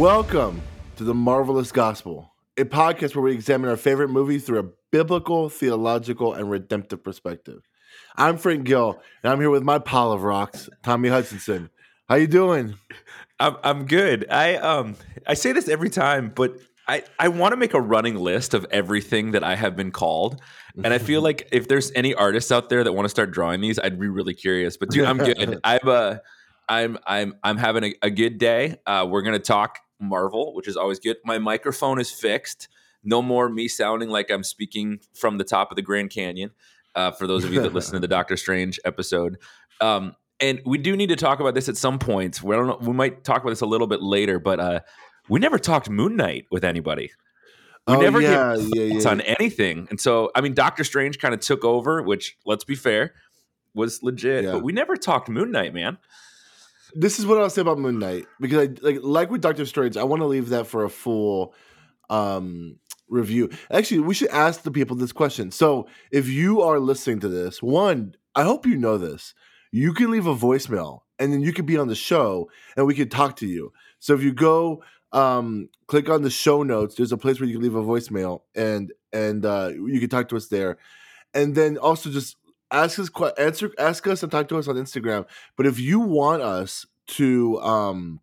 Welcome to the Marvelous Gospel, a podcast where we examine our favorite movies through a biblical, theological, and redemptive perspective. I'm Frank Gil, and I'm here with my pile of rocks, Tommy Hutchinson. How you doing? I'm I'm good. I um I say this every time, but I I want to make a running list of everything that I have been called, and I feel like if there's any artists out there that want to start drawing these, I'd be really curious. But dude, I'm good. I'm uh I'm I'm I'm having a, a good day. Uh, we're gonna talk Marvel, which is always good. My microphone is fixed. No more me sounding like I'm speaking from the top of the Grand Canyon. Uh, for those of you that listen to the Doctor Strange episode, um, and we do need to talk about this at some point. We don't know, we might talk about this a little bit later, but uh, we never talked Moon Knight with anybody. We Oh, never yeah, gave yeah, yeah. on anything, and so I mean, Doctor Strange kind of took over, which let's be fair, was legit. Yeah. But we never talked Moon Knight, man. This is what I'll say about Moon Knight because I like like with Doctor Strange. I want to leave that for a full um review. Actually, we should ask the people this question. So, if you are listening to this, one, I hope you know this. You can leave a voicemail and then you could be on the show and we could talk to you. So, if you go um click on the show notes, there's a place where you can leave a voicemail and and uh you can talk to us there. And then also just ask us answer ask us and talk to us on Instagram. But if you want us to um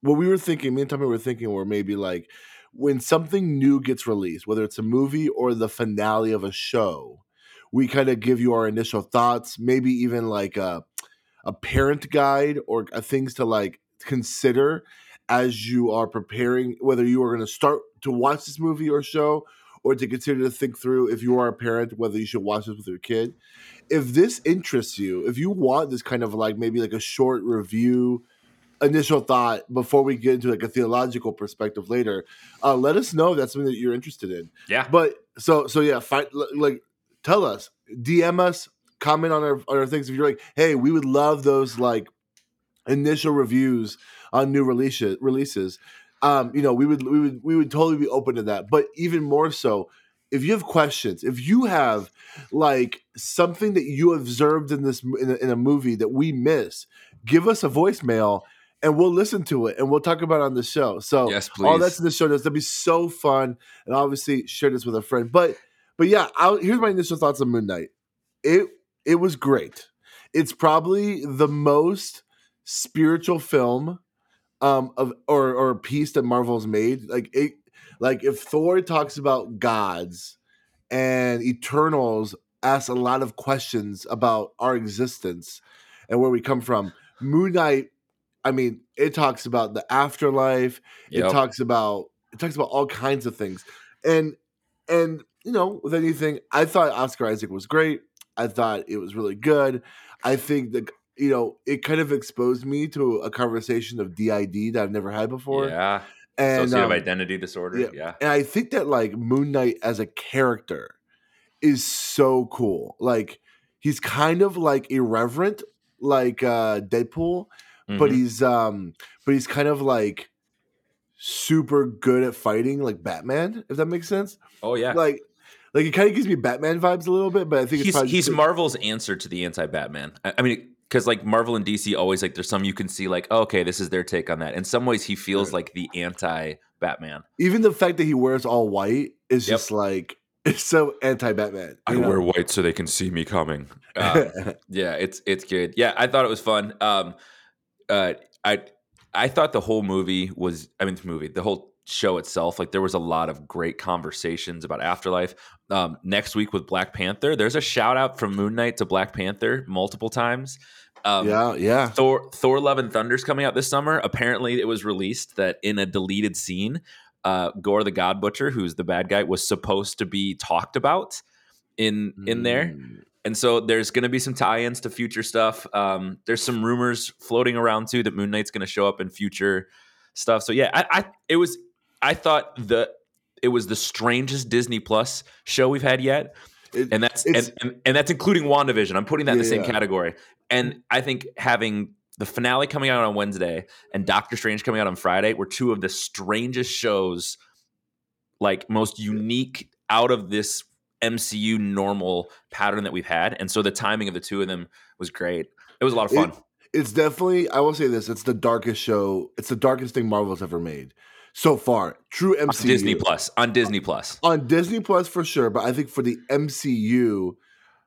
what we were thinking, me and Tommy were thinking were maybe like when something new gets released, whether it's a movie or the finale of a show, we kind of give you our initial thoughts, maybe even like a a parent guide or uh, things to like consider as you are preparing whether you are going to start to watch this movie or show or to consider to think through if you are a parent whether you should watch this with your kid. If this interests you if you want this kind of like maybe like a short review initial thought before we get into like a theological perspective later uh let us know if that's something that you're interested in. Yeah, but so so yeah find like tell us dm us comment on our on our things. If you're like hey we would love those like initial reviews on new releases releases um you know we would we would we would totally be open to that. But even more so if you have questions if you have like something that you observed in this in a, in a movie that we miss give us a voicemail and we'll listen to it and we'll talk about it on the show. So yes, please. all that's in the show notes. That'd be so fun. And obviously share this with a friend. But but yeah I'll, here's my initial thoughts on moon knight. It it was great. It's probably the most spiritual film um of or or piece that marvel's made like it like if thor talks about gods and eternals asks a lot of questions about our existence and where we come from moon knight i mean it talks about the afterlife it talks about it talks about all kinds of things. And and you know with anything i thought oscar isaac was great. I thought it was really good. I think that you know it kind of exposed me to a conversation of did that i've never had before yeah, and associative um, identity disorder. yeah. Yeah, and i think that like moon knight as a character is so cool like he's kind of like irreverent like uh deadpool but Mhm. he's um but he's kind of like super good at fighting like batman if that makes sense oh yeah, like like it kind of gives me batman vibes a little bit but i think it's he's he's Marvel's answer to the anti-Batman. I, I mean, because like Marvel and DC always like there's some you can see like oh, okay, this is their take on that. In some ways, he feels Right. like the anti-Batman. even the fact that he wears all white is Yep. just like it's so anti-batman I know? white so they can see me coming. Uh, yeah, it's it's good. Yeah, I thought it was fun. Um, uh, I I thought the whole movie was. I mean, the movie, the whole show itself, like there was a lot of great conversations about afterlife. Um, next week with Black Panther, there's a shout out from Moon Knight to Black Panther multiple times. Um, yeah yeah Thor Thor Love and Thunder's coming out this summer. Apparently, it was released that in a deleted scene, uh, Gorr the God Butcher, who's the bad guy, was supposed to be talked about in in there. Mm. And so there's going to be some tie-ins to future stuff. Um, there's some rumors floating around too that Moon Knight's going to show up in future stuff. So yeah, I, I it was I thought the it was the strangest Disney Plus show we've had yet, It- and that's and, and, and that's including WandaVision. I'm putting that in the same yeah. category. And I think having the finale coming out on Wednesday and Doctor Strange coming out on Friday were two of the strangest shows, like most unique out of this MCU normal pattern that we've had. And so the timing of the two of them was great. It was a lot of fun. It's definitely. I will say this: it's the darkest show. It's the darkest thing Marvel's ever made so far. True MCU. On Disney Plus on Disney Plus. on Disney Plus for sure, but I think for the MCU,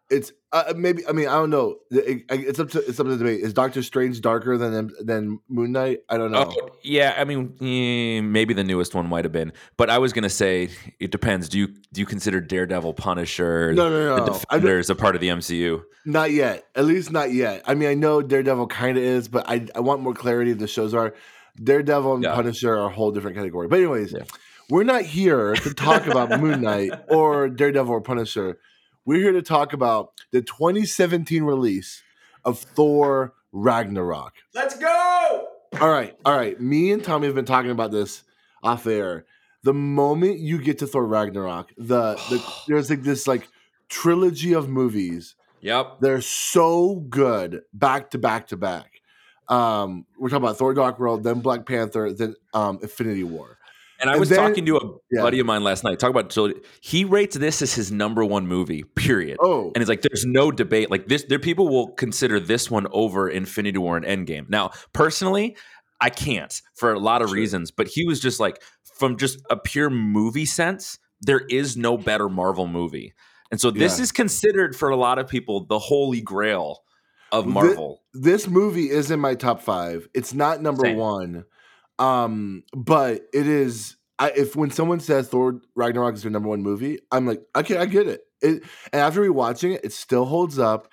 it's uh, maybe. I mean, I don't know. It- it- it's up to it's up to debate. Is Doctor Strange darker than than Moon Knight? I don't know. Oh, yeah. I mean, eh, maybe the newest one might have been, but I was gonna say it depends. Do you do you consider Daredevil, Punisher, No, no, no. the Defenders a part of the MCU? Not yet. At least not yet. I mean, I know Daredevil kind of is, but I I want more clarity. Of the shows are Daredevil and Yeah. Punisher are a whole different category. But anyways, Yeah. we're not here to talk about Moon Knight or Daredevil or Punisher. We're here to talk about the 2017 release of Thor Ragnarok. Let's go. All right, all right. Me and Tommy have been talking about this off air. The moment you get to Thor Ragnarok, the, the there's like this like trilogy of movies Yep. they're so good back to back to back. Um, we're talking about Thor: Dark World, then Black Panther, then um, Infinity War. And I And was then- talking to a Yeah. buddy of mine last night. Talk about so he rates this as his number one movie. Period. Oh, And it's like there's no debate. Like this, there people will consider this one over Infinity War and Endgame. Now, personally, I can't for a lot of Sure. reasons. But he was just like, from just a pure movie sense, there is no better Marvel movie. And so this Yeah. is considered for a lot of people the holy grail of Marvel. this movie is in my top five. It's not number Same. one, um, but it is. I, if when someone says Thor Ragnarok is their number one movie, I'm like, okay, I get it. It and after rewatching it, it still holds up.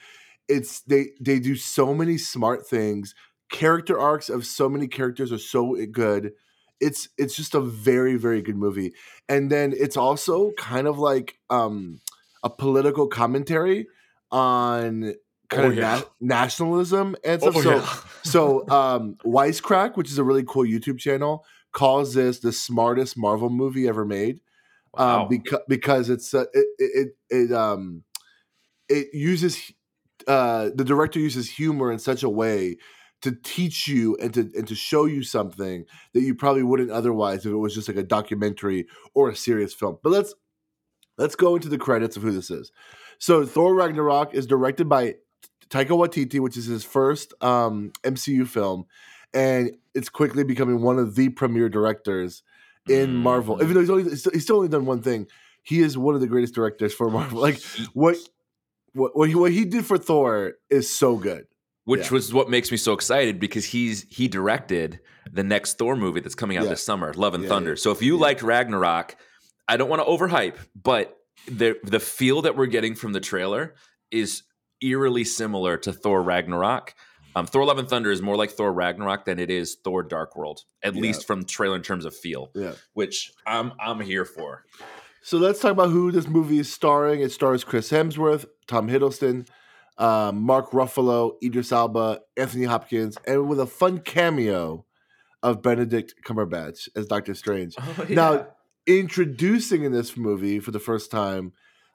It's they they do so many smart things. Character arcs of so many characters are so good. It's it's just a very very good movie, and then it's also kind of like um a political commentary on kind Oh, of yeah. na- nationalism and stuff. so so um Wisecrack, which is a really cool YouTube channel, calls this the smartest Marvel movie ever made. Wow. Um because because it's uh, it, it it um it uses uh the director uses humor in such a way to teach you and to and to show you something that you probably wouldn't otherwise if it was just like a documentary or a serious film. But let's let's go into the credits of who this is. So Thor Ragnarok is directed by Taika Waititi, which is his first um, MCU film, and it's quickly becoming one of the premier directors in Marvel. Mhm. Even though he's only he's still- only done one thing, he is one of the greatest directors for Marvel. Like what what what he, what he did for Thor is so good. which Yeah. was what makes me so excited because he's he directed the next Thor movie that's coming out Yeah. this summer, Love and Yeah, Thunder. So if you liked Ragnarok, I don't want to overhype, but the the feel that we're getting from the trailer is eerily similar to Thor Ragnarok. Um, Thor Love and Thunder is more like Thor Ragnarok than it is Thor Dark World, at Yeah. least from the trailer in terms of feel, Yeah. which I'm I'm here for. So let's talk about who this movie is starring. It stars Chris Hemsworth, Tom Hiddleston, um, Mark Ruffalo, Idris Elba, Anthony Hopkins, and with a fun cameo of Benedict Cumberbatch as Doctor Strange. Now, introducing in this movie for the first time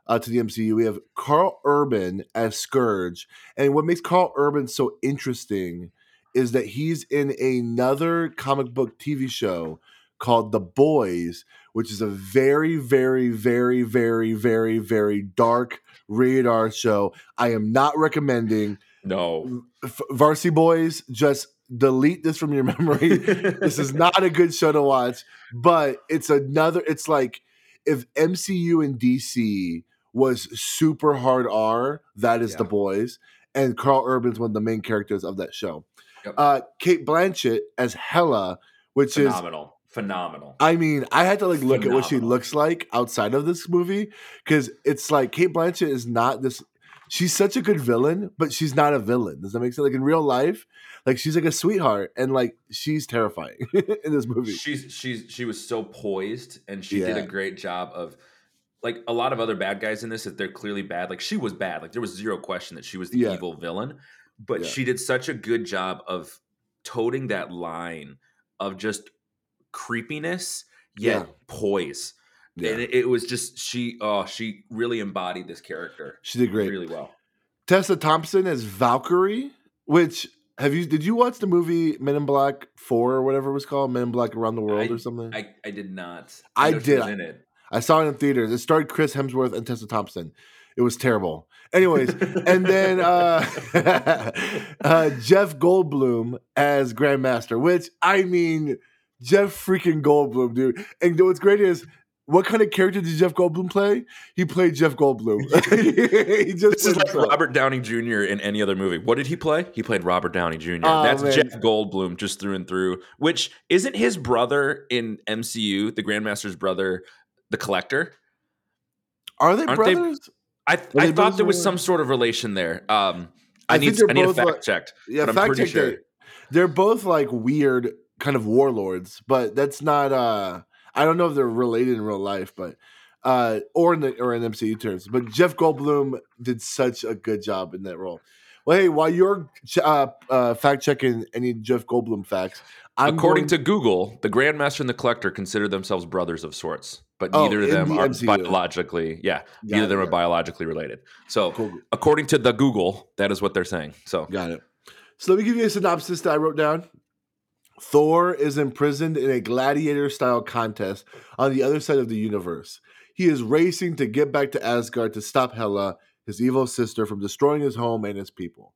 uh, to the MCU, we have Karl Urban as Scourge. And what makes Karl Urban so interesting is that he's in another comic book TV show called The Boys, which is a very, very, very, very, very, very dark rated R show. I am not recommending no, F- Varsity Boys. Just delete this from your memory this is not a good show to watch, but it's another. It's like if MCU and DC was super hard R, that is the boys, and Karl Urban's one of the main characters of that show. Yep. Uh, Cate Blanchett as Hela, which is. phenomenal, phenomenal. I mean, I had to like look at what she looks like outside of this movie because it's like Cate Blanchett is not this. She's such a good villain, but she's not a villain. Does that make sense? Like in real life, like she's like a sweetheart, and like she's terrifying in this movie. She's she's she was so poised and she did a great job of like a lot of other bad guys in this that they're clearly bad. Like she was bad. Like there was zero question that she was the Yeah. evil villain. But Yeah. she did such a good job of toting that line of just creepiness yet Yeah. poise. And it, it was just she oh she really embodied this character she did great. really well. Tessa Thompson as Valkyrie, which have you? Did you watch the movie Men in Black Four or whatever it was called, Men in Black Around the World I- or something? I, I I did not. I she did. in it. Saw it in theaters. It starred Chris Hemsworth and Tessa Thompson. It was terrible. Anyways, and then uh, uh, Jeff Goldblum as Grandmaster, which I mean, Jeff freaking Goldblum, dude. And what's great is what kind of character did Jeff Goldblum play? He played Jeff Goldblum. he just this is like himself. Robert Downey Jr. in any other movie. What did he play? He played Robert Downey Jr. Oh, That's man. Jeff Goldblum just through and through. Which isn't his brother in MCU, the Grandmaster's brother, the Collector? Are they Aren't brothers? They, I, I thought there was some sort of relation there. Um, I, I need I need a fact like, checked. Yeah, fact check. Sure. They're both like weird kind of warlords, but that's not. uh I don't know if they're related in real life, but uh, or in the or in MCU terms. But Jeff Goldblum did such a good job in that role. Well, hey, while you're uh, uh, fact checking any Jeff Goldblum facts, I'm according going... to Google, the Grandmaster and the Collector consider themselves brothers of sorts, but oh, neither of them the are MCU. biologically. Yeah, Got neither of them are biologically related. So, cool. according to the Google, that is what they're saying. So, got it. So let me give you a synopsis that I wrote down. Thor is imprisoned in a gladiator style contest on the other side of the universe. He is racing to get back to Asgard to stop Hela, his evil sister, from destroying his home and his people.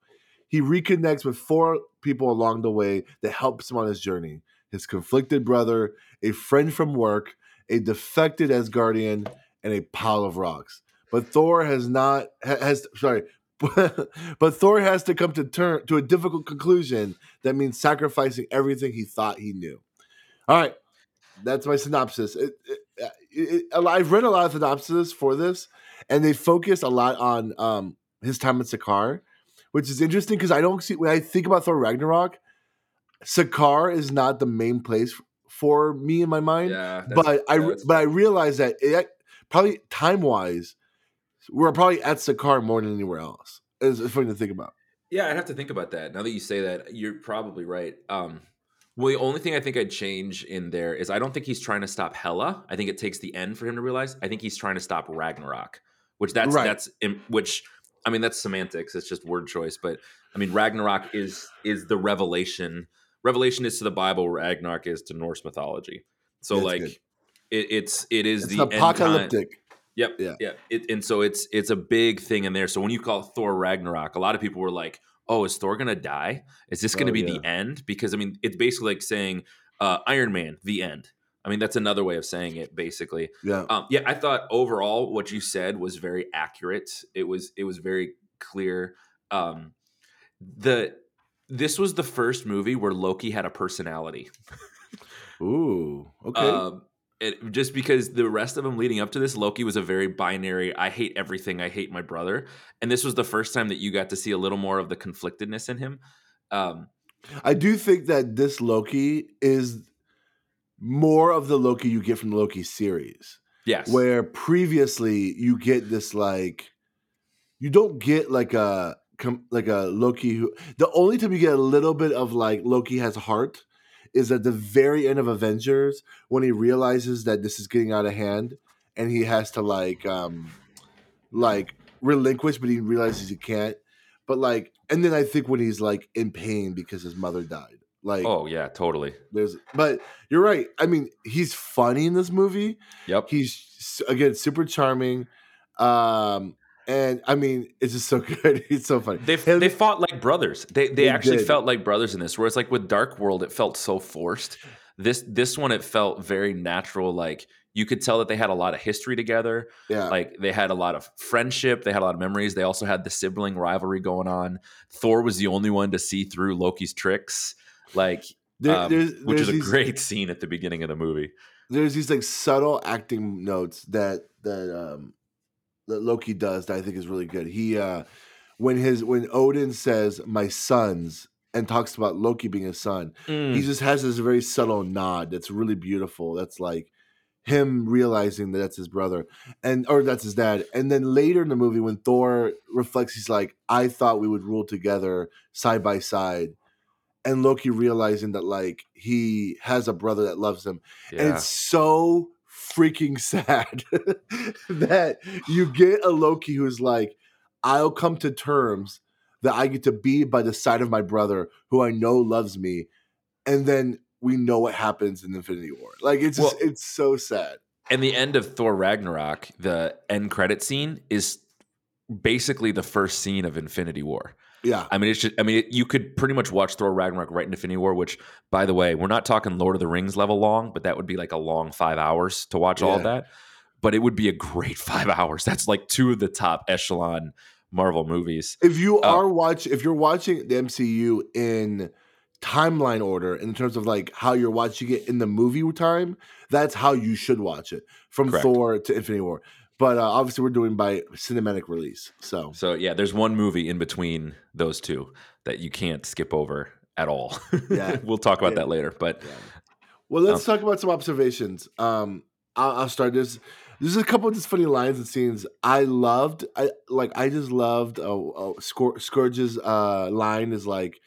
He reconnects with four people along the way that helps him on his journey his conflicted brother, a friend from work, a defected Asgardian, and a pile of rocks. But Thor has not has sorry, but Thor has to come to turn to a difficult conclusion that means sacrificing everything he thought he knew. All right, that's my synopsis. It, it, it, I've read a lot of synopses for this, and they focus a lot on um, his time at Sakaar, which is interesting because I don't see when I think about Thor Ragnarok, Sakaar is not the main place for me in my mind. Yeah, but I but I realize that it probably time wise we're probably at Sakaar more than anywhere else. It's, it's funny to think about. Yeah, I'd have to think about that. Now that you say that, you're probably right. Um, well, the only thing I think I'd change in there is I don't think he's trying to stop Hela. I think it takes the end for him to realize. I think he's trying to stop Ragnarok, which that's right. that's which I mean that's semantics. It's just word choice, but I mean Ragnarok is is the revelation. Revelation is to the Bible. Ragnarok is to Norse mythology. So that's like it, it's it is it's the apocalyptic. Yep. Yeah. Yeah. It, and so it's it's a big thing in there. So when you call Thor Ragnarok, a lot of people were like, "Oh, is Thor gonna die? Is this gonna oh, be yeah. the end?" Because I mean, it's basically like saying uh, Iron Man, the end. I mean, that's another way of saying it, basically. Yeah. Um, yeah. I thought overall what you said was very accurate. It was it was very clear. Um, the this was the first movie where Loki had a personality. Ooh. Okay. Um, it, just because the rest of them leading up to this, Loki was a very binary. I hate everything. I hate my brother, and this was the first time that you got to see a little more of the conflictedness in him. Um, I do think that this Loki is more of the Loki you get from the Loki series. Yes, where previously you get this like you don't get like a like a Loki who the only time you get a little bit of like Loki has heart is at the very end of Avengers when he realizes that this is getting out of hand and he has to like um like relinquish, but he realizes he can't. But like, and then I think when he's like in pain because his mother died. Like, oh yeah, totally. There's, but you're right. I mean, he's funny in this movie. Yep. He's again super charming. Um, and I mean, it's just so good. It's so funny. They they fought like brothers. They they, they actually did. felt like brothers in this. Whereas like with Dark World, it felt so forced. This this one, it felt very natural. Like you could tell that they had a lot of history together. Yeah, like they had a lot of friendship. They had a lot of memories. They also had the sibling rivalry going on. Thor was the only one to see through Loki's tricks. Like there, um, there's, which there's is a these, great scene at the beginning of the movie. There's these like subtle acting notes that that um that Loki does that I think is really good. He uh when his when Odin says my sons and talks about Loki being his son, mm. he just has this very subtle nod that's really beautiful. That's like him realizing that that's his brother and or that's his dad. And then later in the movie when Thor reflects he's like I thought we would rule together side by side and Loki realizing that like he has a brother that loves him. Yeah. And it's so freaking sad that you get a Loki who's like, I'll come to terms that I get to be by the side of my brother who I know loves me. And then we know what happens in Infinity War. Like it's just, well, it's so sad. And the end of Thor Ragnarok, the end credit scene is basically the first scene of Infinity War. Yeah. I mean, it's just, I mean, it, you could pretty much watch Thor Ragnarok right into Infinity War, which, by the way, we're not talking Lord of the Rings level long, but that would be like a long five hours to watch all of that. But it would be a great five hours. That's like two of the top echelon Marvel movies. If you Uh, are watch if you're watching the MCU in timeline order in terms of like how you're watching it in the movie time, that's how you should watch it from Correct. Thor to Infinity War. But uh, obviously, we're doing by cinematic release. So So yeah, there's one movie in between those two that you can't skip over at all. Yeah. we'll talk about Yeah. that later. But Well, let's talk about some observations. Um, I'll, I'll start this. There's a couple of just funny lines and scenes I loved. I like. I just loved. Uh, uh, Scour- Scourge's uh, line is like,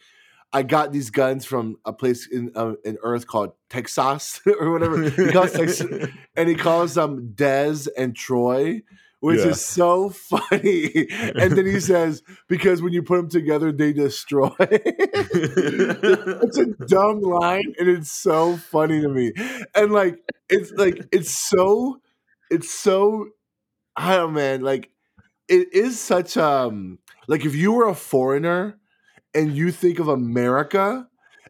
"I got these guns from a place in uh, in Earth called Texas or whatever." He calls Texas, and he calls them Dez and Troy, which Yeah. is so funny. and then he says, "Because when you put them together, they destroy." it's a dumb line and it's so funny to me and like it's like it's so it's so i don't know man like it is such um like if you were a foreigner and you think of america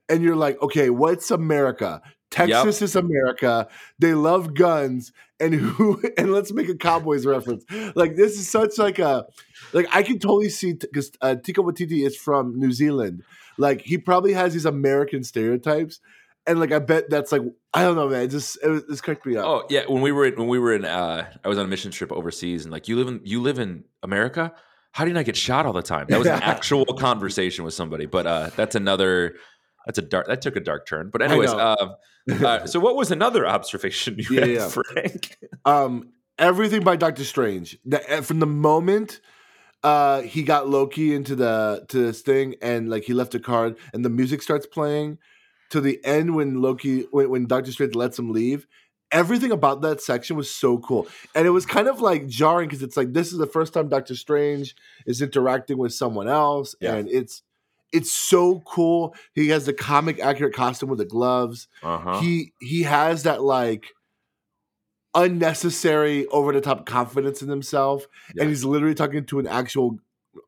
and you're like okay what's america texas is america they love guns and who and let's make a cowboys reference like this is such like a like i can totally see because uh, Taika Waititi is from new zealand like he probably has these American stereotypes, and like I bet that's like I don't know, man. It just it, was, it's cracked me up. oh yeah, when we were in, when we were in, uh, I was on a mission trip overseas, and like you live in you live in America. How do you not get shot all the time? That was an actual conversation with somebody, but uh, that's another. That's a dark. That took a dark turn. But anyways, uh, uh, so what was another observation you Yeah, had, yeah. Frank? um, everything by Doctor Strange. The, uh, from the moment uh he got Loki into the to this thing, and like he left a card, and the music starts playing, to the end when Loki when, when Doctor Strange lets him leave. Everything about that section was so cool, and it was kind of like jarring because it's like this is the first time Doctor Strange is interacting with someone else, Yeah. and it's it's so cool. He has the comic accurate costume with the gloves Uh-huh. he he has that like unnecessary over the top confidence in himself Yeah. and he's literally talking to an actual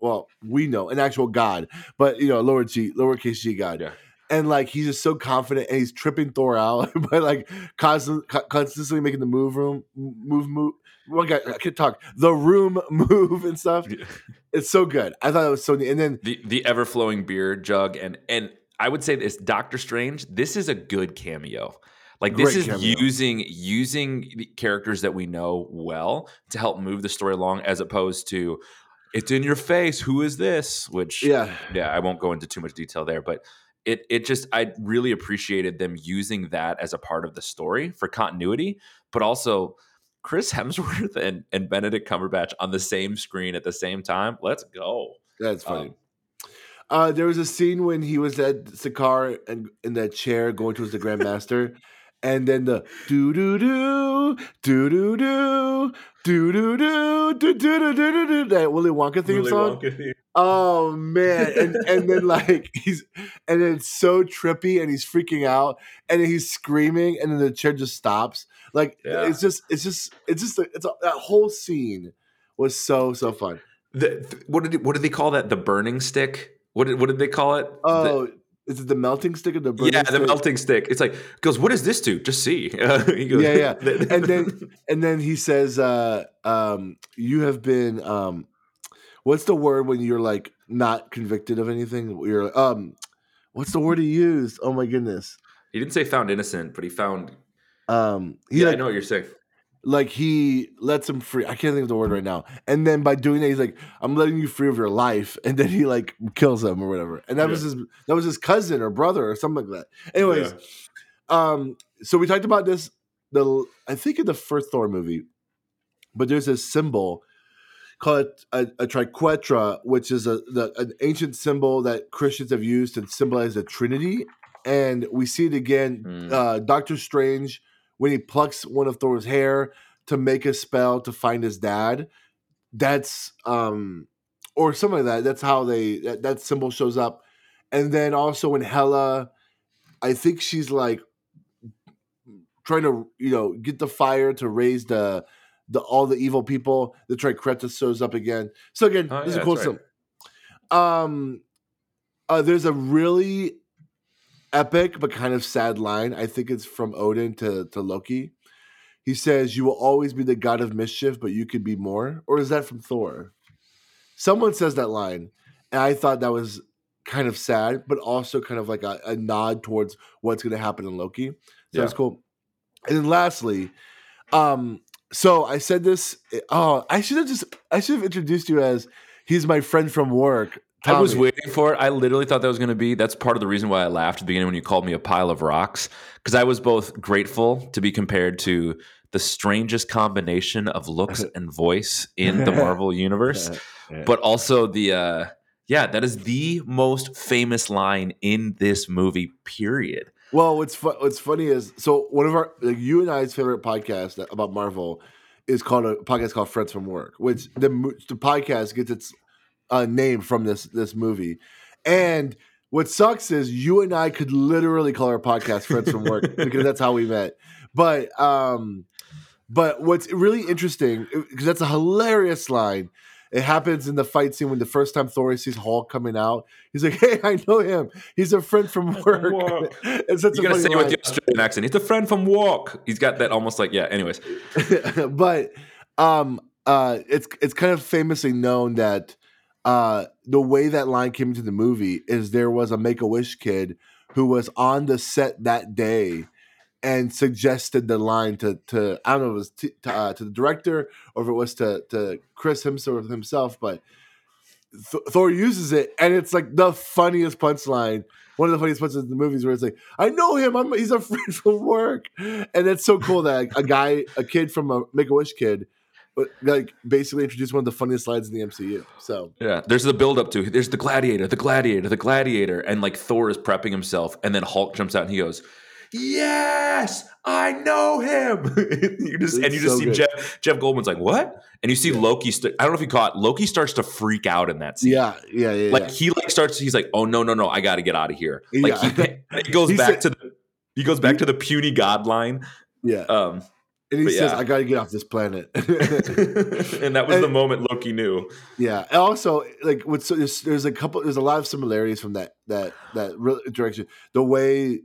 well we know an actual god but you know lower g lowercase g god Yeah. And like he's just so confident and he's tripping thor out by like constant, constantly making the move room move move one guy i can't talk the room move and stuff it's so good i thought it was so neat and then the the ever flowing beer jug and and I would say this Doctor Strange. This is a good cameo. Like this is cameo. using using the characters that we know well to help move the story along, as opposed to it's in your face. Who is this? Which yeah yeah, I won't go into too much detail there, but it it just I really appreciated them using that as a part of the story for continuity, but also Chris Hemsworth and, and Benedict Cumberbatch on the same screen at the same time. Let's go. That's funny. Um, uh, there was a scene when he was at Sakaar and in that chair going towards the Grandmaster, and then the do do do do do do do do do do do do do do that Willy Wonka theme song. Oh man, and and then like he's and then it's so trippy and he's freaking out and then he's screaming and then the chair just stops. Like Yeah. it's just it's just it's just it's a, that whole scene was so so fun. The, th- what did what did they call that? The burning stick. What did what did they call it? The- Oh, is it the melting stick or the burning yeah, the stick? melting stick. It's like goes. What does this do? Just see. He goes, Yeah, yeah. and then and then he says, uh, um, "You have been um, what's the word when you're like not convicted of anything? You're um, what's the word he used? Oh my goodness. he didn't say found innocent, but he found. Um, he Yeah, like, I know what you're saying. Like he lets him free. I can't think of the word right now. And then by doing that, he's like, "I'm letting you free of your life," and then he like kills him or whatever. And that was his that was his cousin or brother or something like that. Anyways, um, so we talked about this the I think in the first Thor movie, but there's a symbol called a, a triquetra, which is a the, an ancient symbol that Christians have used to symbolize the Trinity, and we see it again. Mm. Uh, Doctor Strange when he plucks one of Thor's hair to make a spell to find his dad. That's um or something like that. That's how they that, that symbol shows up. And then also when Hela, I think she's like trying to you know get the fire to raise the the all the evil people. The triquetra shows up again. So again, Oh, this yeah, is cool that's right. stuff. Um, uh, there's a really epic but kind of sad line. I think it's from Odin to to Loki. He says, "You will always be the god of mischief, but you could be more." Or is that from Thor? Someone says that line, and I thought that was kind of sad, but also kind of like a, a nod towards what's going to happen in Loki. So Yeah. that's cool. And then lastly, um, so I said this. Oh, I should have just I should have introduced you as he's my friend from work. I was waiting for it. I literally thought that was going to be. That's part of the reason why I laughed at the beginning when you called me a pile of rocks, because I was both grateful to be compared to the strangest combination of looks and voice in the Marvel universe, but also the uh, yeah, that is the most famous line in this movie. Period. Well, what's fu- what's funny is so one of our like you and I's favorite podcast about Marvel is called a podcast called Friends from Work, which the the podcast gets its uh, name from this this movie. And what sucks is you and I could literally call our podcast Friends from Work because that's how we met. But um, but what's really interesting because that's a hilarious line. It happens in the fight scene when the first time Thor sees Hulk coming out. He's like, "Hey, I know him. He's a friend from work." work. it's such You a gotta funny say it with the Australian accent. He's a friend from work. He's got that almost like yeah. Anyways, but um uh it's it's kind of famously known that uh the way that line came into the movie is there was a make-a-wish kid who was on the set that day and suggested the line to to I don't know if it was to, to, uh, to the director or if it was to to Chris himself himself, but Th- Thor uses it and it's like the funniest punchline. One of the funniest punchlines in the movies where it's like, "I know him. I'm he's a friend from work," and it's so cool that a guy, a kid from a Make a Wish kid, but like basically introduced one of the funniest lines in the MCU. So Yeah, there's the build up to there's the gladiator, the gladiator, the gladiator, and like Thor is prepping himself, and then Hulk jumps out and he goes, "Yes, I know him." you just and you just so see good. Jeff Jeff Goldman's like, "What?" And you see Yeah. Loki. St- I don't know if you caught Loki starts to freak out in that scene. yeah, yeah, yeah. like yeah. he like starts. He's like, "Oh no, no, no! I got to get out of here." Like Yeah. he, he goes He back said- to the he goes back to the puny god line. yeah. Um, And he but says, yeah. "I got to get off this planet." and that was the moment Loki knew. Yeah, and also like what's so there's, there's a couple there's a lot of similarities from that that that direction. The way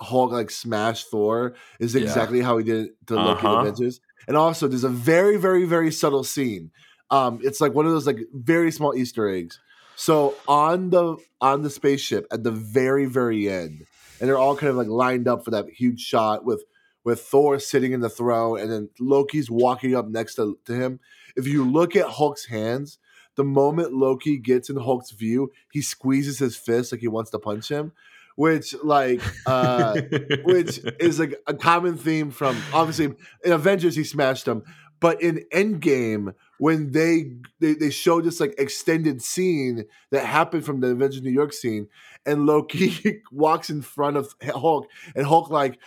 Hulk like smashed Thor is Yeah. exactly how he did it to Loki Uh-huh. Avengers. And also there's a very very very subtle scene. Um, it's like one of those like very small Easter eggs. So on the on the spaceship at the very very end, and they're all kind of like lined up for that huge shot with with Thor sitting in the throne and then Loki's walking up next to, to him. If you look at Hulk's hands, the moment Loki gets in Hulk's view, he squeezes his fist like he wants to punch him, which like uh which is like a common theme from obviously in Avengers he smashed him, but in Endgame when they they, they showed this like extended scene that happened from the Avengers New York scene, and Loki walks in front of Hulk, and Hulk like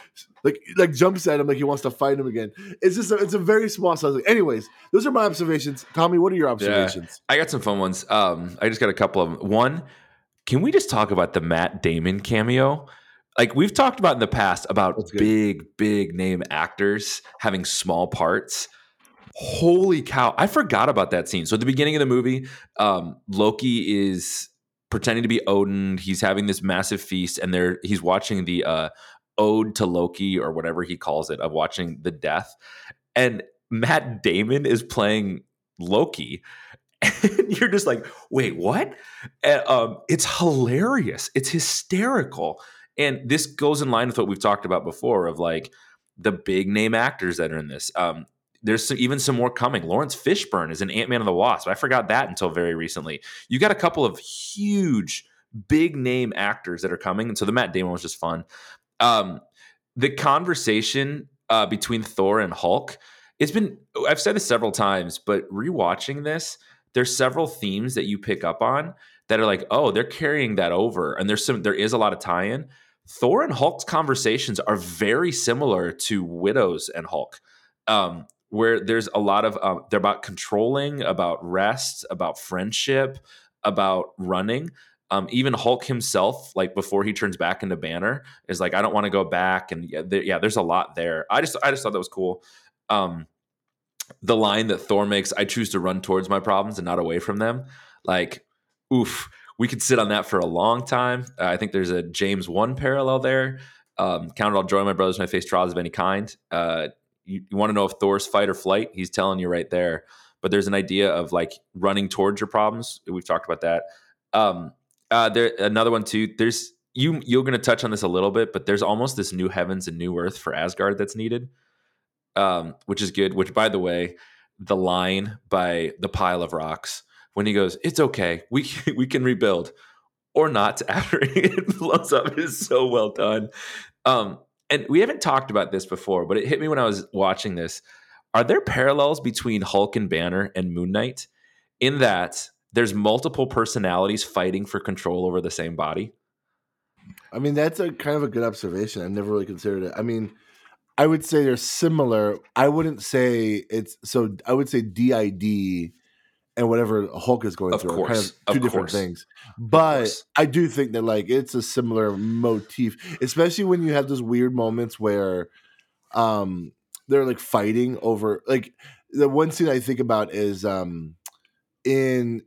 like like jumps at him like he wants to fight him again. It's just a, it's a very small size. Anyways, those are my observations. Tommy, what are your observations? I got some fun ones. Um, I just got a couple of them. One, can we just talk about the Matt Damon cameo? Like we've talked about in the past about big, big name actors having small parts. Holy cow! I forgot about that scene. So at the beginning of the movie, um, Loki is pretending to be Odin. He's having this massive feast, and there he's watching the uh, ode to Loki or whatever he calls it of watching the death. And Matt Damon is playing Loki. And you're just like, wait, what? And, um, it's hilarious. It's hysterical. And this goes in line with what we've talked about before of like the big name actors that are in this. Um, there's some, even some more coming. Laurence Fishburne is an Ant Man of the Wasp. I forgot that until very recently. You got a couple of huge, big name actors that are coming. And so the Matt Damon was just fun. Um, the conversation uh, between Thor and Hulk, it's been, I've said this several times, but rewatching this, there's several themes that you pick up on that are like, oh, they're carrying that over. And there's some, there is a lot of tie in. Thor and Hulk's conversations are very similar to Widows and Hulk, um, where there's a lot of, um, they're about controlling, about rest, about friendship, about running. Um, even Hulk himself, like before he turns back into Banner, is like, I don't want to go back. And yeah, there, yeah, there's a lot there. I just, I just thought that was cool. Um, the line that Thor makes, I choose to run towards my problems and not away from them. Like, oof, we could sit on that for a long time. Uh, I think there's a James 1 parallel there. Um, count it all joy, my brothers, when I face trials of any kind. Uh, you, you want to know if Thor's fight or flight? He's telling you right there. But there's an idea of like running towards your problems. We've talked about that. Um, uh, there another one too. There's you you're going to touch on this a little bit, but there's almost this new heavens and new earth for Asgard that's needed, um, which is good. Which, by the way, the line by the pile of rocks when he goes, "It's okay, we can, we can rebuild," or not after it blows up is so well done. Um, and we haven't talked about this before, but it hit me when I was watching this. Are there parallels between Hulk and Banner and Moon Knight in that there's multiple personalities fighting for control over the same body? I mean, that's a kind of a good observation. I've never really considered it. I mean, I would say they're similar. I wouldn't say it's so. I would say DID and whatever Hulk is going Of through course, are kind of of two different course. things. But. I do think that like it's a similar motif, especially when you have those weird moments where um they're like fighting over like the one scene I think about is um in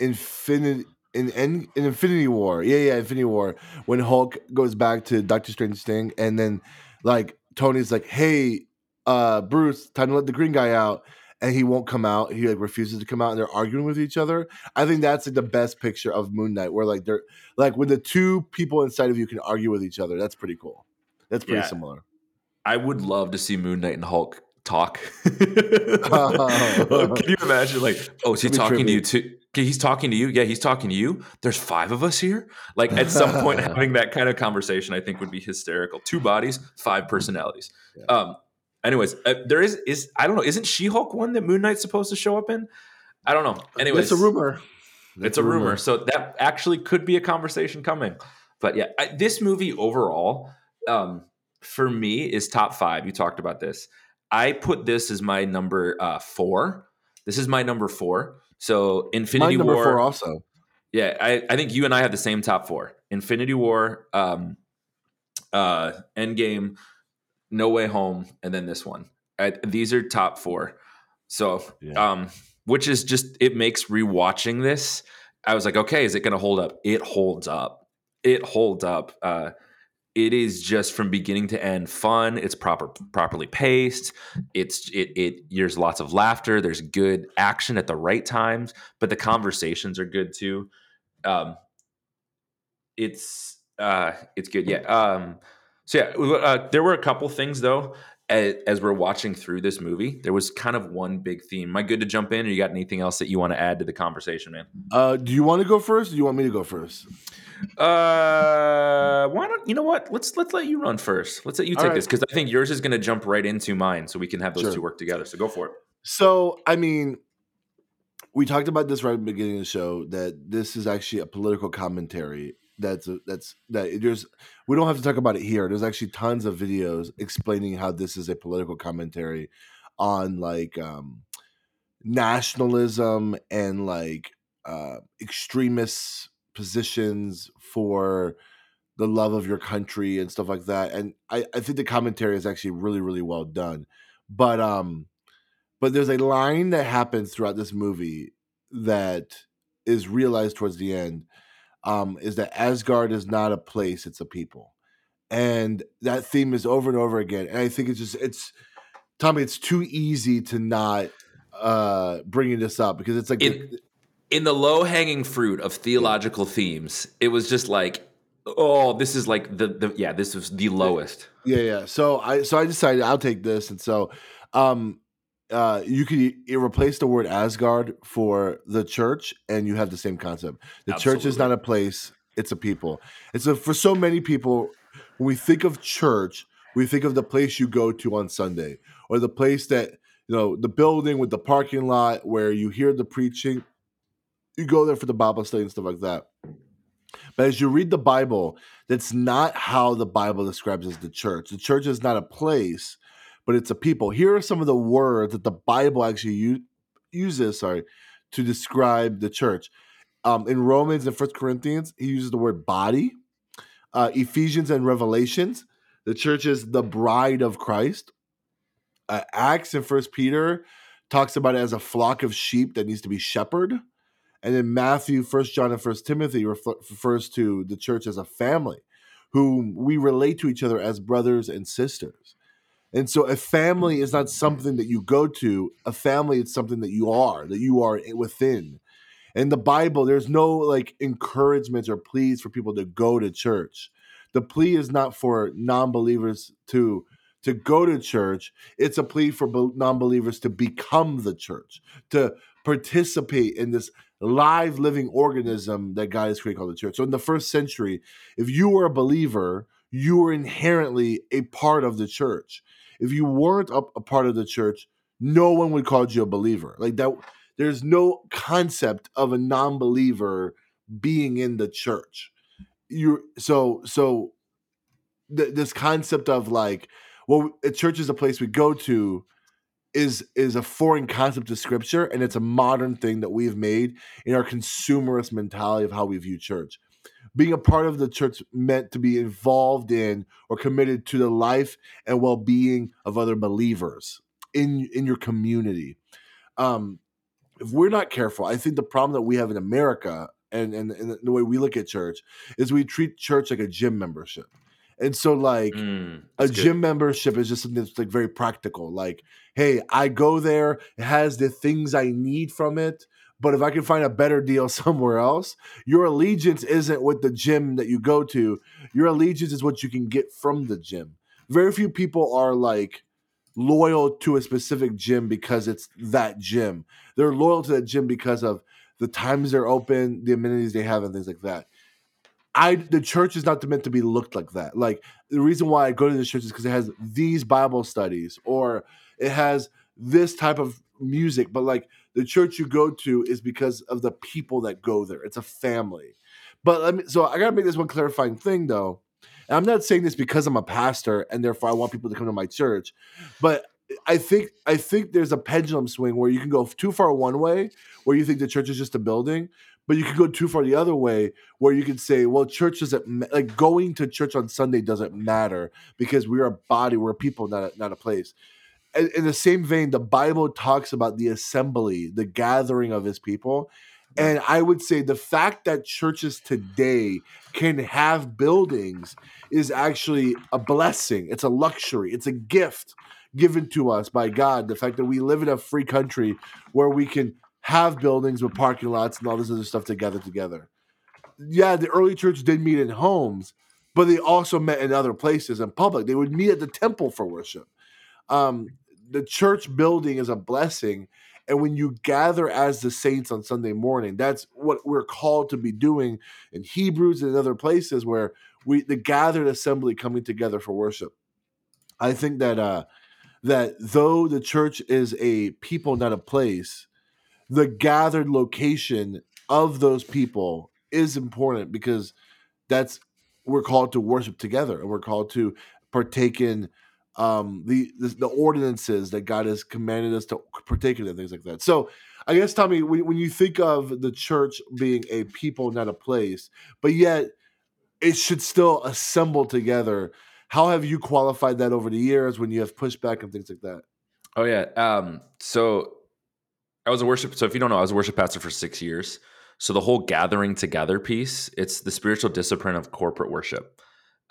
Infinity in, in in Infinity War. Yeah, yeah, Infinity War when Hulk goes back to Doctor Strange's thing and then like Tony's like, "Hey, uh Bruce, time to let the green guy out." And he won't come out. He like refuses to come out, and they're arguing with each other. I think that's like the best picture of Moon Knight, where like they're like when the two people inside of you can argue with each other. That's pretty cool. That's pretty Yeah. similar. I would love to see Moon Knight and Hulk talk. Oh. Can you imagine? Like, oh, is he talking to you too? He's talking to you. Yeah, he's talking to you. There's five of us here. Like at some point, having that kind of conversation, I think would be hysterical. Two bodies, five personalities. Yeah. Um. Anyways, uh, there is is I don't know. Isn't She Hulk one that Moon Knight's supposed to show up in? I don't know. Anyways, it's a rumor. it's a rumor. So that actually could be a conversation coming. But yeah, I, this movie overall, um, for me, is top five. You talked about this. I put this as my number uh, four. This is my number four. So My Infinity number War. four also. Yeah, I, I think you and I have the same top four: Infinity War, um, uh, Endgame, No Way Home, and then this one. I, these are top four. So, Yeah. um, which is just it makes rewatching this. I was like, okay, is it going to hold up? It holds up. It holds up. Uh, it is just from beginning to end fun. It's proper properly paced. It's it it there's lots of laughter. There's good action at the right times, but the conversations are good too. Um, it's uh, it's good. Yeah. Um, so yeah, uh, there were a couple things though. As, as we're watching through this movie, there was kind of one big theme. Am I good to jump in, or you got anything else that you want to add to the conversation, man? Uh, do you want to go first? Or do you want me to go first? Uh, why don't you know what? Let's let's let you run first. Let's let you take right. this because I think yours is going to jump right into mine, so we can have those Sure. two work together. So go for it. So, I mean, we talked about this right at the beginning of the show that this is actually a political commentary. That's that's that there's we don't have to talk about it here. There's actually tons of videos explaining how this is a political commentary on like um nationalism and like uh extremist positions for the love of your country and stuff like that. And I, I think the commentary is actually really, really well done. But um but there's a line that happens throughout this movie that is realized towards the end um, is that Asgard is not a place, it's a people. And that theme is over and over again. And I think it's just, it's, Tommy, it's too easy to not uh, bringing this up because it's like, In- In the low hanging fruit of theological themes, it was just like, oh, this is like the the yeah, this was the lowest. Yeah, yeah. So I so I decided I'll take this, and so um uh you could replace the word Asgard for the church, and you have the same concept. The church is not a place; it's a people. And so for so many people, when we think of church, we think of the place you go to on Sunday, or the place that you know the building with the parking lot where you hear the preaching. You go there for the Bible study and stuff like that. But as you read the Bible, that's not how the Bible describes as the church. The church is not a place, but it's a people. Here are some of the words that the Bible actually uses, sorry, to describe the church. Um, in Romans and First Corinthians, he uses the word body. Uh, Ephesians and Revelations, the church is the bride of Christ. uh, Acts and First Peter talks about it as a flock of sheep that needs to be shepherded, and then Matthew, First John, and First Timothy refers to the church as a family, whom we relate to each other as brothers and sisters. And so, a family is not something that you go to. A family is something that you are, that you are within. In the Bible, there's no like encouragement or pleas for people to go to church. The plea is not for non-believers to to go to church. It's a plea for non-believers to become the church, to participate in this live living organism that God has created called the church. So in the first century, if you were a believer, you were inherently a part of the church. If you weren't a, a part of the church, no one would call you a believer. Like that there's no concept of a non-believer being in the church. You so so th- this concept of like well a church is a place we go to is is a foreign concept to scripture and it's a modern thing that we've made in our consumerist mentality of how we view church being a part of the church meant to be involved in or committed to the life and well-being of other believers in in your community um if we're not careful i think the problem that we have in america and and, and the way we look at church is we treat church like a gym membership and so like mm, a good. gym membership is just something that's like very practical. Like, hey, I go there, it has the things I need from it. But if I can find a better deal somewhere else, your allegiance isn't with the gym that you go to. Your allegiance is what you can get from the gym. Very few people are like loyal to a specific gym because it's that gym. They're loyal to that gym because of the times they're open, the amenities they have, and things like that. I the church is not meant to be looked like that. Like the reason why I go to the church is because it has these Bible studies or it has this type of music. But like the church you go to is because of the people that go there. It's a family. But let me so I gotta make this one clarifying thing though. And I'm not saying this because I'm a pastor and therefore I want people to come to my church, but I think I think there's a pendulum swing where you can go too far one way, where you think the church is just a building, but you could go too far the other way where you could say well church doesn't like going to church on sunday doesn't matter because we're a body we're a people not a, not a place in the same vein the bible talks about the assembly the gathering of his people and i would say the fact that churches today can have buildings is actually a blessing it's a luxury it's a gift given to us by god the fact that we live in a free country where we can have buildings with parking lots and all this other stuff together together. Yeah, the early church did meet in homes, but they also met in other places in public. They would meet at the temple for worship. Um, the church building is a blessing. And when you gather as the saints on Sunday morning, that's what we're called to be doing in Hebrews and other places where we the gathered assembly coming together for worship. I think that uh that though the church is a people, not a place, the gathered location of those people is important because that's we're called to worship together and we're called to partake in um, the, the, the ordinances that God has commanded us to partake in and things like that. So I guess Tommy, when, when you think of the church being a people, not a place, but yet it should still assemble together. How have you qualified that over the years when you have pushback and things like that? Oh yeah. Um, so I was a worship. So if you don't know, I was a worship pastor for six years. So the whole gathering together piece, it's the spiritual discipline of corporate worship.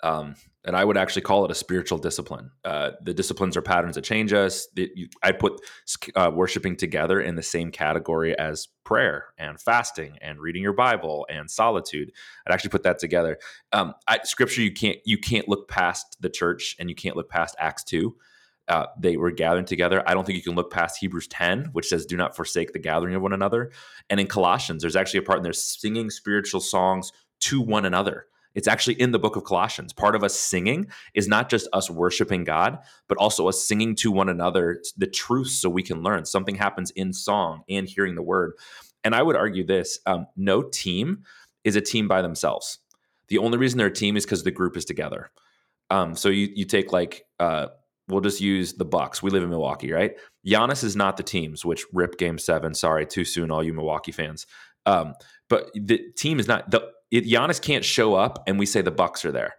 Um, and I would actually call it a spiritual discipline. Uh, the disciplines are patterns that change us. I put uh, worshiping together in the same category as prayer and fasting and reading your Bible and solitude. I'd actually put that together. Um, I, scripture, you can't you can't look past the church and you can't look past Acts two uh, they were gathering together. I don't think you can look past Hebrews 10, which says, Do not forsake the gathering of one another. And in Colossians, there's actually a part in there singing spiritual songs to one another. It's actually in the book of Colossians. Part of us singing is not just us worshiping God, but also us singing to one another the truth so we can learn. Something happens in song and hearing the word. And I would argue this um, no team is a team by themselves. The only reason they're a team is because the group is together. Um, so you, you take like, uh, we'll just use the Bucks. We live in Milwaukee, right? Giannis is not the teams, which rip Game Seven. Sorry, too soon, all you Milwaukee fans. Um, but the team is not the it, Giannis can't show up, and we say the Bucks are there.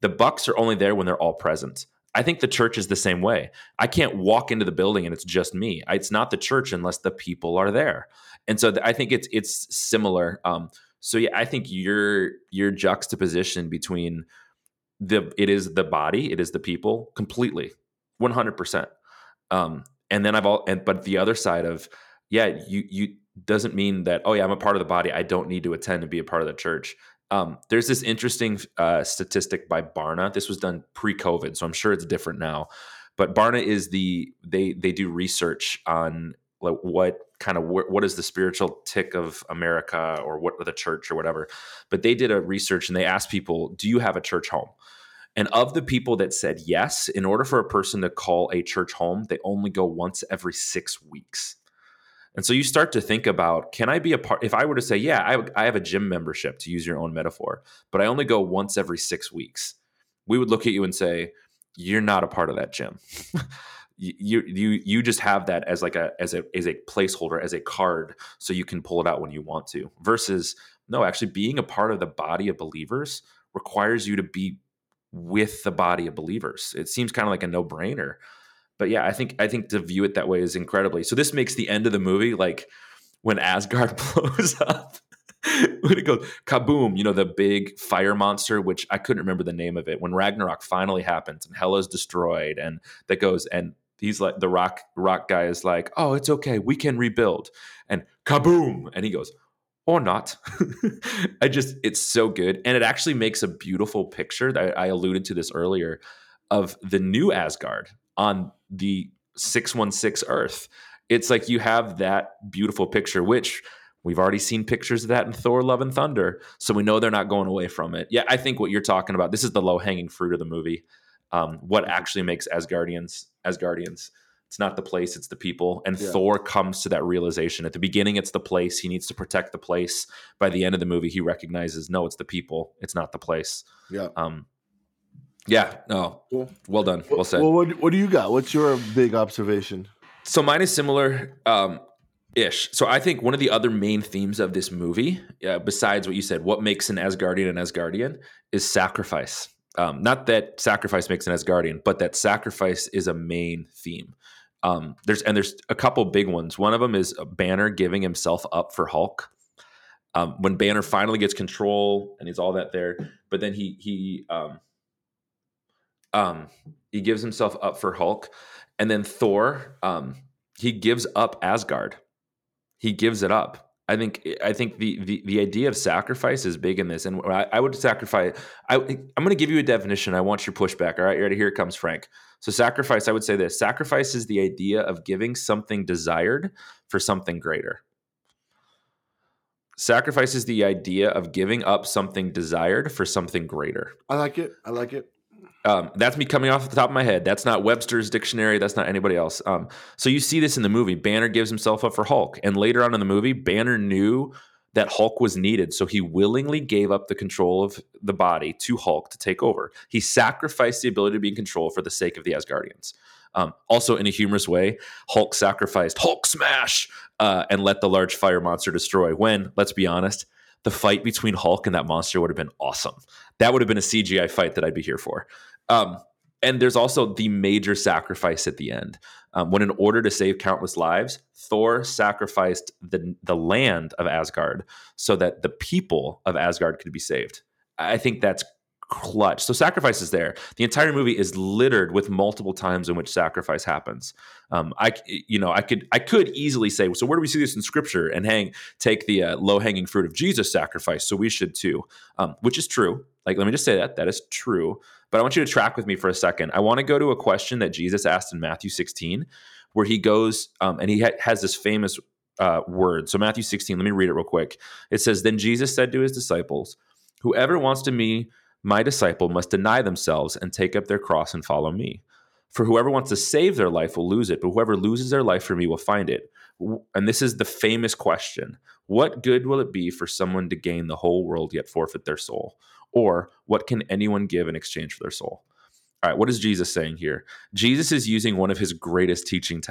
The Bucks are only there when they're all present. I think the church is the same way. I can't walk into the building and it's just me. It's not the church unless the people are there. And so I think it's it's similar. Um, so yeah, I think your your juxtaposition between the it is the body, it is the people completely, one hundred percent. Um, and then I've all and but the other side of yeah, you you doesn't mean that oh yeah, I'm a part of the body. I don't need to attend and be a part of the church. Um, there's this interesting uh, statistic by Barna. This was done pre-COVID, so I'm sure it's different now. But Barna is the they they do research on like what kind of what is the spiritual tick of America or what the church or whatever. But they did a research and they asked people, "Do you have a church home?" And of the people that said yes, in order for a person to call a church home, they only go once every six weeks. And so you start to think about can I be a part? If I were to say, yeah, I, I have a gym membership to use your own metaphor, but I only go once every six weeks, we would look at you and say, you're not a part of that gym. you you you just have that as like a as a as a placeholder as a card so you can pull it out when you want to versus no actually being a part of the body of believers requires you to be with the body of believers it seems kind of like a no-brainer but yeah, I think I think to view it that way is incredibly. So this makes the end of the movie like when Asgard blows up. when it goes kaboom, you know, the big fire monster, which I couldn't remember the name of it, when Ragnarok finally happens and Hela's destroyed, and that goes, and he's like, the rock rock guy is like, oh, it's okay, we can rebuild, and kaboom, and he goes, or not. I just, it's so good, and it actually makes a beautiful picture. That I alluded to this earlier of the new Asgard on the 616 Earth. It's like you have that beautiful picture, which we've already seen pictures of that in Thor Love and Thunder. So we know they're not going away from it. Yeah, I think what you're talking about, this is the low hanging fruit of the movie. Um, what actually makes Asgardians Asgardians. It's not the place, it's the people. And yeah. Thor comes to that realization. At the beginning, it's the place. He needs to protect the place. By the end of the movie, he recognizes, no, it's the people. It's not the place. Yeah. Um, yeah. No. Cool. Well done. Well said. Well, what, what do you got? What's your big observation? So mine is similar. Um, ish. So I think one of the other main themes of this movie, uh, besides what you said, what makes an Asgardian an Asgardian is sacrifice. Um, not that sacrifice makes an Asgardian, but that sacrifice is a main theme. Um, there's and there's a couple big ones. One of them is Banner giving himself up for Hulk. Um, when Banner finally gets control and he's all that there, but then he he um, he gives himself up for Hulk, and then Thor, um, he gives up Asgard. He gives it up. I think I think the, the the idea of sacrifice is big in this, and I, I would sacrifice. I, I'm going to give you a definition. I want your pushback. All right, ready? Here it comes, Frank. So sacrifice. I would say this: sacrifice is the idea of giving something desired for something greater. Sacrifice is the idea of giving up something desired for something greater. I like it. I like it. Um, that's me coming off the top of my head. That's not Webster's dictionary. That's not anybody else. Um, so you see this in the movie. Banner gives himself up for Hulk, and later on in the movie, Banner knew that Hulk was needed, so he willingly gave up the control of the body to Hulk to take over. He sacrificed the ability to be in control for the sake of the Asgardians. Um, also, in a humorous way, Hulk sacrificed Hulk smash uh, and let the large fire monster destroy. When, let's be honest, the fight between Hulk and that monster would have been awesome. That would have been a CGI fight that I'd be here for. Um, and there's also the major sacrifice at the end. Um, when, in order to save countless lives, Thor sacrificed the the land of Asgard so that the people of Asgard could be saved. I think that's clutch. So sacrifice is there. The entire movie is littered with multiple times in which sacrifice happens. Um, I, you know, I could, I could easily say, so where do we see this in Scripture? And hang, take the uh, low hanging fruit of Jesus' sacrifice. So we should too, um, which is true. Like, let me just say that that is true. But I want you to track with me for a second. I want to go to a question that Jesus asked in Matthew 16, where he goes um, and he ha- has this famous uh, word. So Matthew 16, let me read it real quick. It says, "Then Jesus said to his disciples." Whoever wants to me my disciple must deny themselves and take up their cross and follow me. For whoever wants to save their life will lose it, but whoever loses their life for me will find it. And this is the famous question What good will it be for someone to gain the whole world yet forfeit their soul? Or what can anyone give in exchange for their soul? All right, what is Jesus saying here? Jesus is using one of his greatest teaching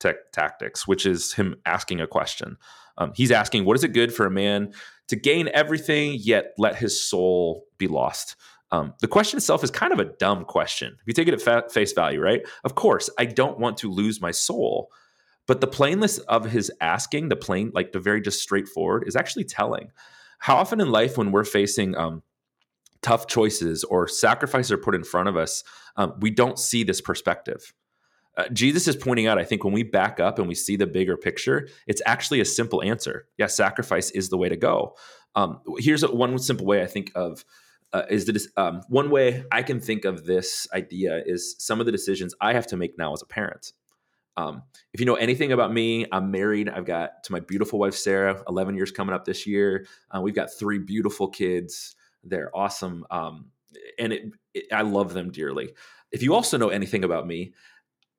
tactics, which is him asking a question. Um, he's asking, What is it good for a man to gain everything yet let his soul be lost. Um, the question itself is kind of a dumb question. If you take it at fa- face value, right? Of course, I don't want to lose my soul. But the plainness of his asking, the plain, like the very just straightforward, is actually telling. How often in life, when we're facing um, tough choices or sacrifices are put in front of us, um, we don't see this perspective. Uh, Jesus is pointing out, I think, when we back up and we see the bigger picture, it's actually a simple answer. Yeah, sacrifice is the way to go. Um, here's a, one simple way I think of uh, is that um, one way I can think of this idea is some of the decisions I have to make now as a parent. Um, if you know anything about me, I'm married. I've got to my beautiful wife Sarah, 11 years coming up this year. Uh, we've got three beautiful kids. They're awesome, um, and it, it, I love them dearly. If you also know anything about me,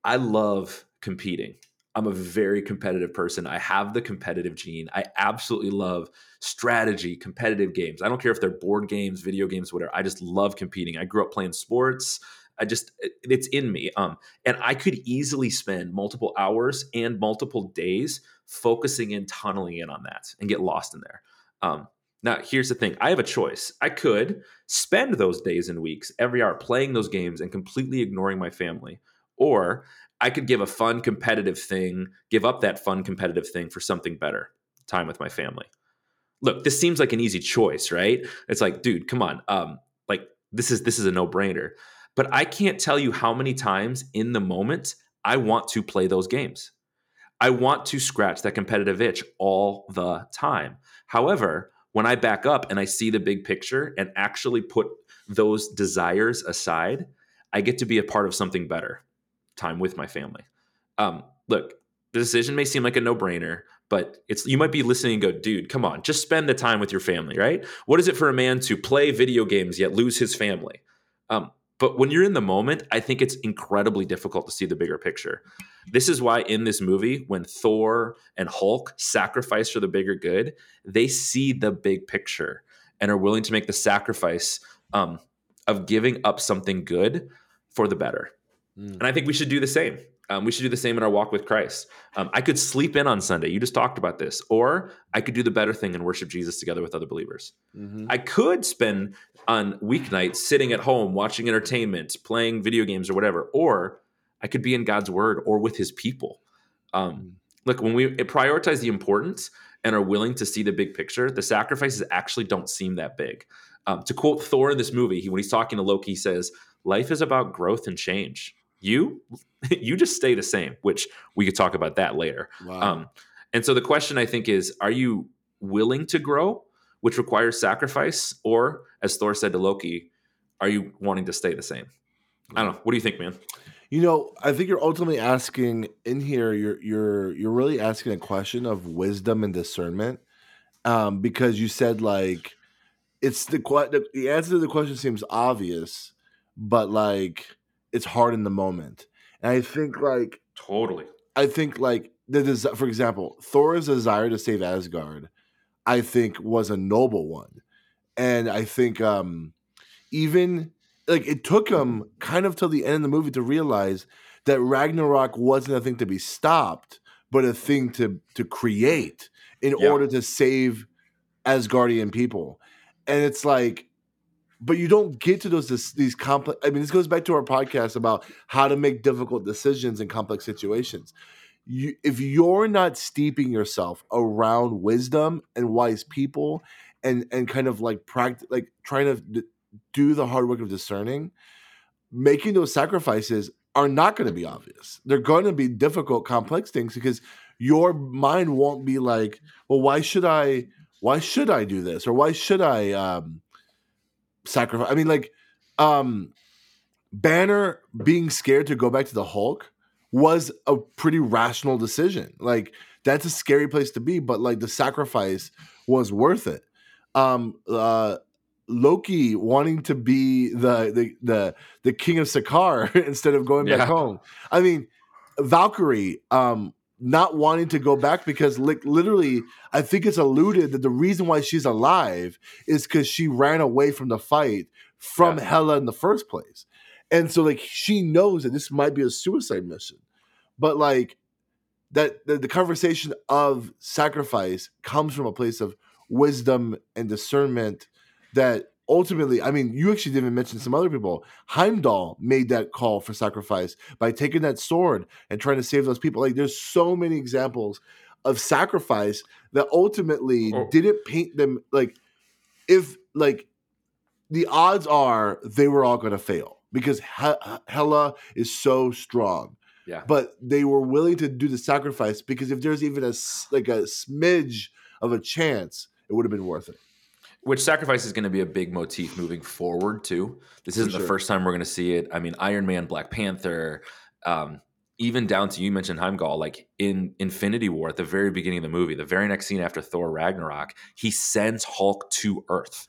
I love competing. I'm a very competitive person. I have the competitive gene. I absolutely love strategy, competitive games. I don't care if they're board games, video games, whatever. I just love competing. I grew up playing sports. I just it's in me. Um, and I could easily spend multiple hours and multiple days focusing and tunneling in on that and get lost in there. Um, now, here's the thing I have a choice. I could spend those days and weeks every hour playing those games and completely ignoring my family. Or I could give a fun competitive thing, give up that fun competitive thing for something better time with my family. Look, this seems like an easy choice, right? It's like, dude, come on. Um, like this is this is a no-brainer. But I can't tell you how many times in the moment I want to play those games. I want to scratch that competitive itch all the time. However, when I back up and I see the big picture and actually put those desires aside, I get to be a part of something better time with my family. Um, look, the decision may seem like a no brainer, but it's you might be listening and go, dude, come on, just spend the time with your family, right? What is it for a man to play video games yet lose his family? Um, but when you're in the moment, I think it's incredibly difficult to see the bigger picture. This is why in this movie, when Thor and Hulk sacrifice for the bigger good, they see the big picture and are willing to make the sacrifice um, of giving up something good for the better. Mm. And I think we should do the same. Um, we should do the same in our walk with Christ. Um, I could sleep in on Sunday. You just talked about this. Or I could do the better thing and worship Jesus together with other believers. Mm-hmm. I could spend on weeknights sitting at home watching entertainment, playing video games or whatever. Or I could be in God's word or with his people. Um, mm. look, when we prioritize the importance and are willing to see the big picture, the sacrifices actually don't seem that big. Um, to quote Thor in this movie, he, when he's talking to Loki, he says, Life is about growth and change you you just stay the same which we could talk about that later. Wow. um, and so the question i think is are you willing to grow which requires sacrifice? Or as thor said to loki are you wanting to stay the same? I don't know. What do you think man? You know i think you're ultimately asking in here you're you're you're really asking a question of wisdom and discernment um, because you said like it's the the answer to the question seems obvious but like it's hard in the moment. And I think like totally. I think like the des- for example, Thor's desire to save Asgard, I think was a noble one. And I think um even like it took him kind of till the end of the movie to realize that Ragnarok wasn't a thing to be stopped, but a thing to to create in yeah. order to save Asgardian people. And it's like but you don't get to those these complex i mean this goes back to our podcast about how to make difficult decisions in complex situations. You, if you're not steeping yourself around wisdom and wise people and and kind of like practice like trying to d- do the hard work of discerning making those sacrifices are not going to be obvious. They're going to be difficult complex things because your mind won't be like well why should i why should i do this? or why should i um sacrifice. I mean, like, um, Banner being scared to go back to the Hulk was a pretty rational decision. Like, that's a scary place to be, but like the sacrifice was worth it. Um, uh, Loki wanting to be the the the, the king of Sakaar instead of going back home. I mean, Valkyrie um, not wanting to go back because like literally i think it's alluded that the reason why she's alive is because she ran away from the fight from yeah. hela in the first place and so like she knows that this might be a suicide mission but like that the, the conversation of sacrifice comes from a place of wisdom and discernment that ultimately, I mean, you actually didn't mention some other people. Heimdall made that call for sacrifice by taking that sword and trying to save those people. Like, there's so many examples of sacrifice that ultimately Oh. didn't paint them like if like the odds are they were all going to fail because He- Hela is so strong. Yeah. But they were willing to do the sacrifice because if there's even a like a smidge of a chance, it would have been worth it. Which sacrifice is going to be a big motif moving forward too. This isn't sure. the first time we're going to see it. I mean, Iron Man, Black Panther, um, even down to you mentioned Heimdall. Like in Infinity War, at the very beginning of the movie, the very next scene after Thor Ragnarok, he sends Hulk to Earth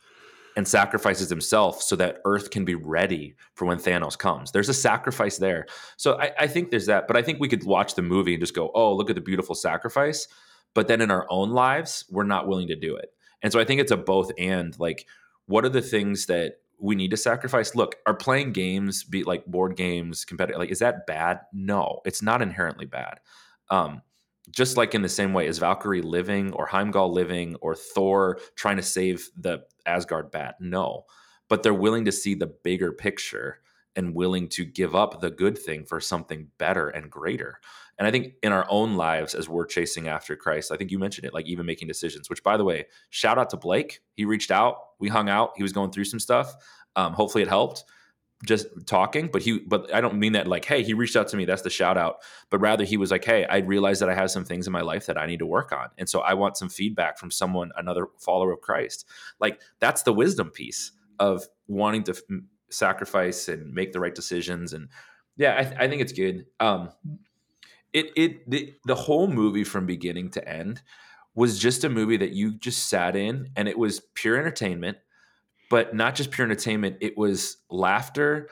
and sacrifices himself so that Earth can be ready for when Thanos comes. There's a sacrifice there. So I, I think there's that. But I think we could watch the movie and just go, "Oh, look at the beautiful sacrifice." But then in our own lives, we're not willing to do it. And so I think it's a both and like what are the things that we need to sacrifice? Look, are playing games be like board games, competitive like is that bad? No, it's not inherently bad. Um just like in the same way as Valkyrie living or Heimdall living or Thor trying to save the Asgard bat. No. But they're willing to see the bigger picture and willing to give up the good thing for something better and greater. And I think in our own lives, as we're chasing after Christ, I think you mentioned it, like even making decisions, which by the way, shout out to Blake. He reached out, we hung out, he was going through some stuff. Um, hopefully it helped just talking, but he, but I don't mean that like, hey, he reached out to me. That's the shout out. But rather he was like, hey, I realized that I have some things in my life that I need to work on. And so I want some feedback from someone, another follower of Christ. Like that's the wisdom piece of wanting to f- sacrifice and make the right decisions. And yeah, I, th- I think it's good. Um, it it the, the whole movie from beginning to end was just a movie that you just sat in and it was pure entertainment but not just pure entertainment it was laughter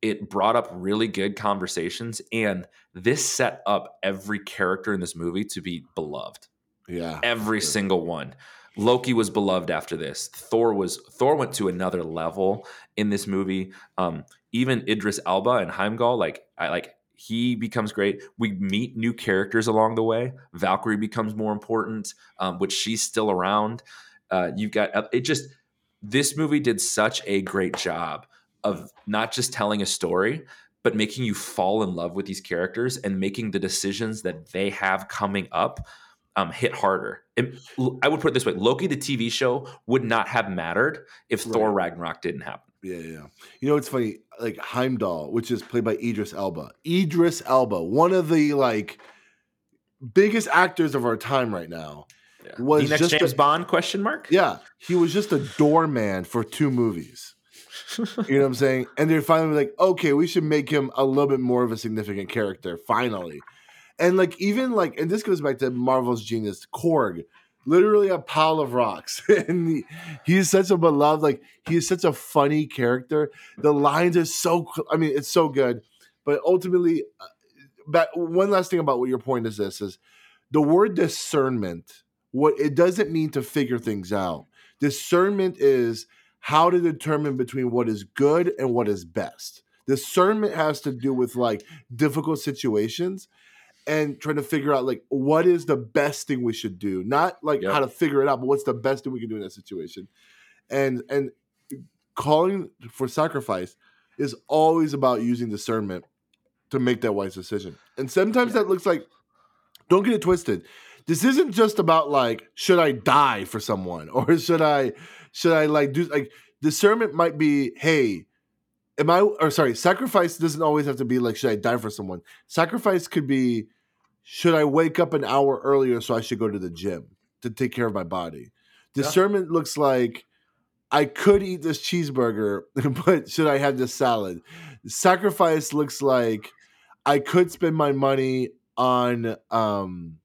it brought up really good conversations and this set up every character in this movie to be beloved Yeah. every sure. single one loki was beloved after this thor was thor went to another level in this movie um even idris elba and heimdall like i like he becomes great we meet new characters along the way valkyrie becomes more important um, which she's still around uh, you've got uh, it just this movie did such a great job of not just telling a story but making you fall in love with these characters and making the decisions that they have coming up um, hit harder. It- I would put it this way: Loki, the TV show, would not have mattered if Thor Ragnarok didn't happen. Yeah, yeah. You know, it's funny. Like Heimdall, which is played by Idris Elba. Idris Elba, one of the like biggest actors of our time right now. Was the next just a- James Bond? Question mark. Yeah, he was just a doorman for two movies. You know what I'm saying? And they're finally like, okay, we should make him a little bit more of a significant character, finally. And like, even like, and this goes back to Marvel's genius, Korg, literally a pile of rocks. and he, he's such a beloved, like, he's such a funny character. The lines are so, I mean, it's so good. But ultimately, uh, but one last thing about what your point is this is the word discernment, what it doesn't mean to figure things out. Discernment is how to determine between what is good and what is best. Discernment has to do with like difficult situations and trying to figure out like what is the best thing we should do. Not like Yep. how to figure it out, but what's the best thing we can do in that situation. And and calling for sacrifice is always about using discernment to make that wise decision. And sometimes that looks like don't get it twisted. This isn't just about like should I die for someone or should I should I like do like discernment might be hey am I or sorry sacrifice doesn't always have to be like should I die for someone. Sacrifice could be should I wake up an hour earlier so I should go to the gym to take care of my body. Yeah. Discernment looks like I could eat this cheeseburger, but should I have this salad? Sacrifice looks like I could spend my money on um,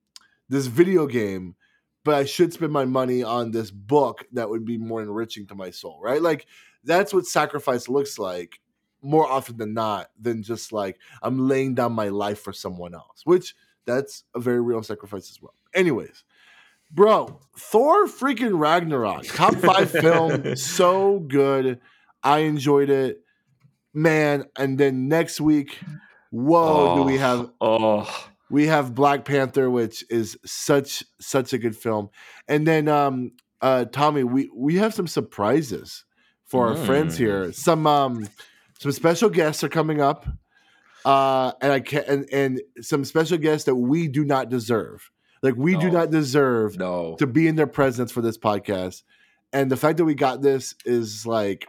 this video game, but I should spend my money on this book that would be more enriching to my soul, right? Like that's what sacrifice looks like more often than not than just like I'm laying down my life for someone else, which that's a very real sacrifice as well. Anyways, bro, Thor freaking Ragnarok, top five film, so good. I enjoyed it, man. And then next week, whoa, do we have Oh, we have Black Panther, which is such such a good film, and then um uh Tommy, we we have some surprises for our friends Mm. here. Some um some special guests are coming up. Uh and I can and, and some special guests that we do not deserve. Like we do not deserve No. to be in their presence for this podcast. And the fact that we got this is like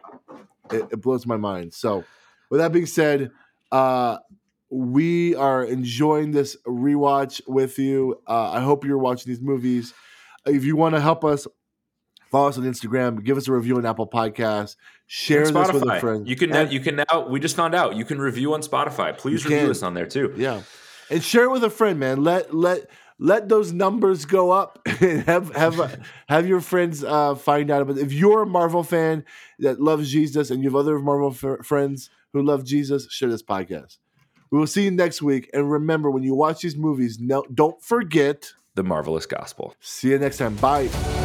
it, it blows my mind. So with that being said, uh we are enjoying this rewatch with you. Uh, I hope you're watching these movies. If you want to help us, follow us on Instagram, give us a review on Apple Podcasts, share this with a friend. You can now, And- you can now. We just found out you can review on Spotify. Please review can. us on there too. Yeah, and share it with a friend, man. Let let let those numbers go up and have have have your friends uh, find out about. If you're a Marvel fan that loves Jesus and you have other Marvel f- friends who love Jesus, share this podcast. We will see you next week. And remember, when you watch these movies, no, don't forget. The marvelous gospel. See you next time. Bye.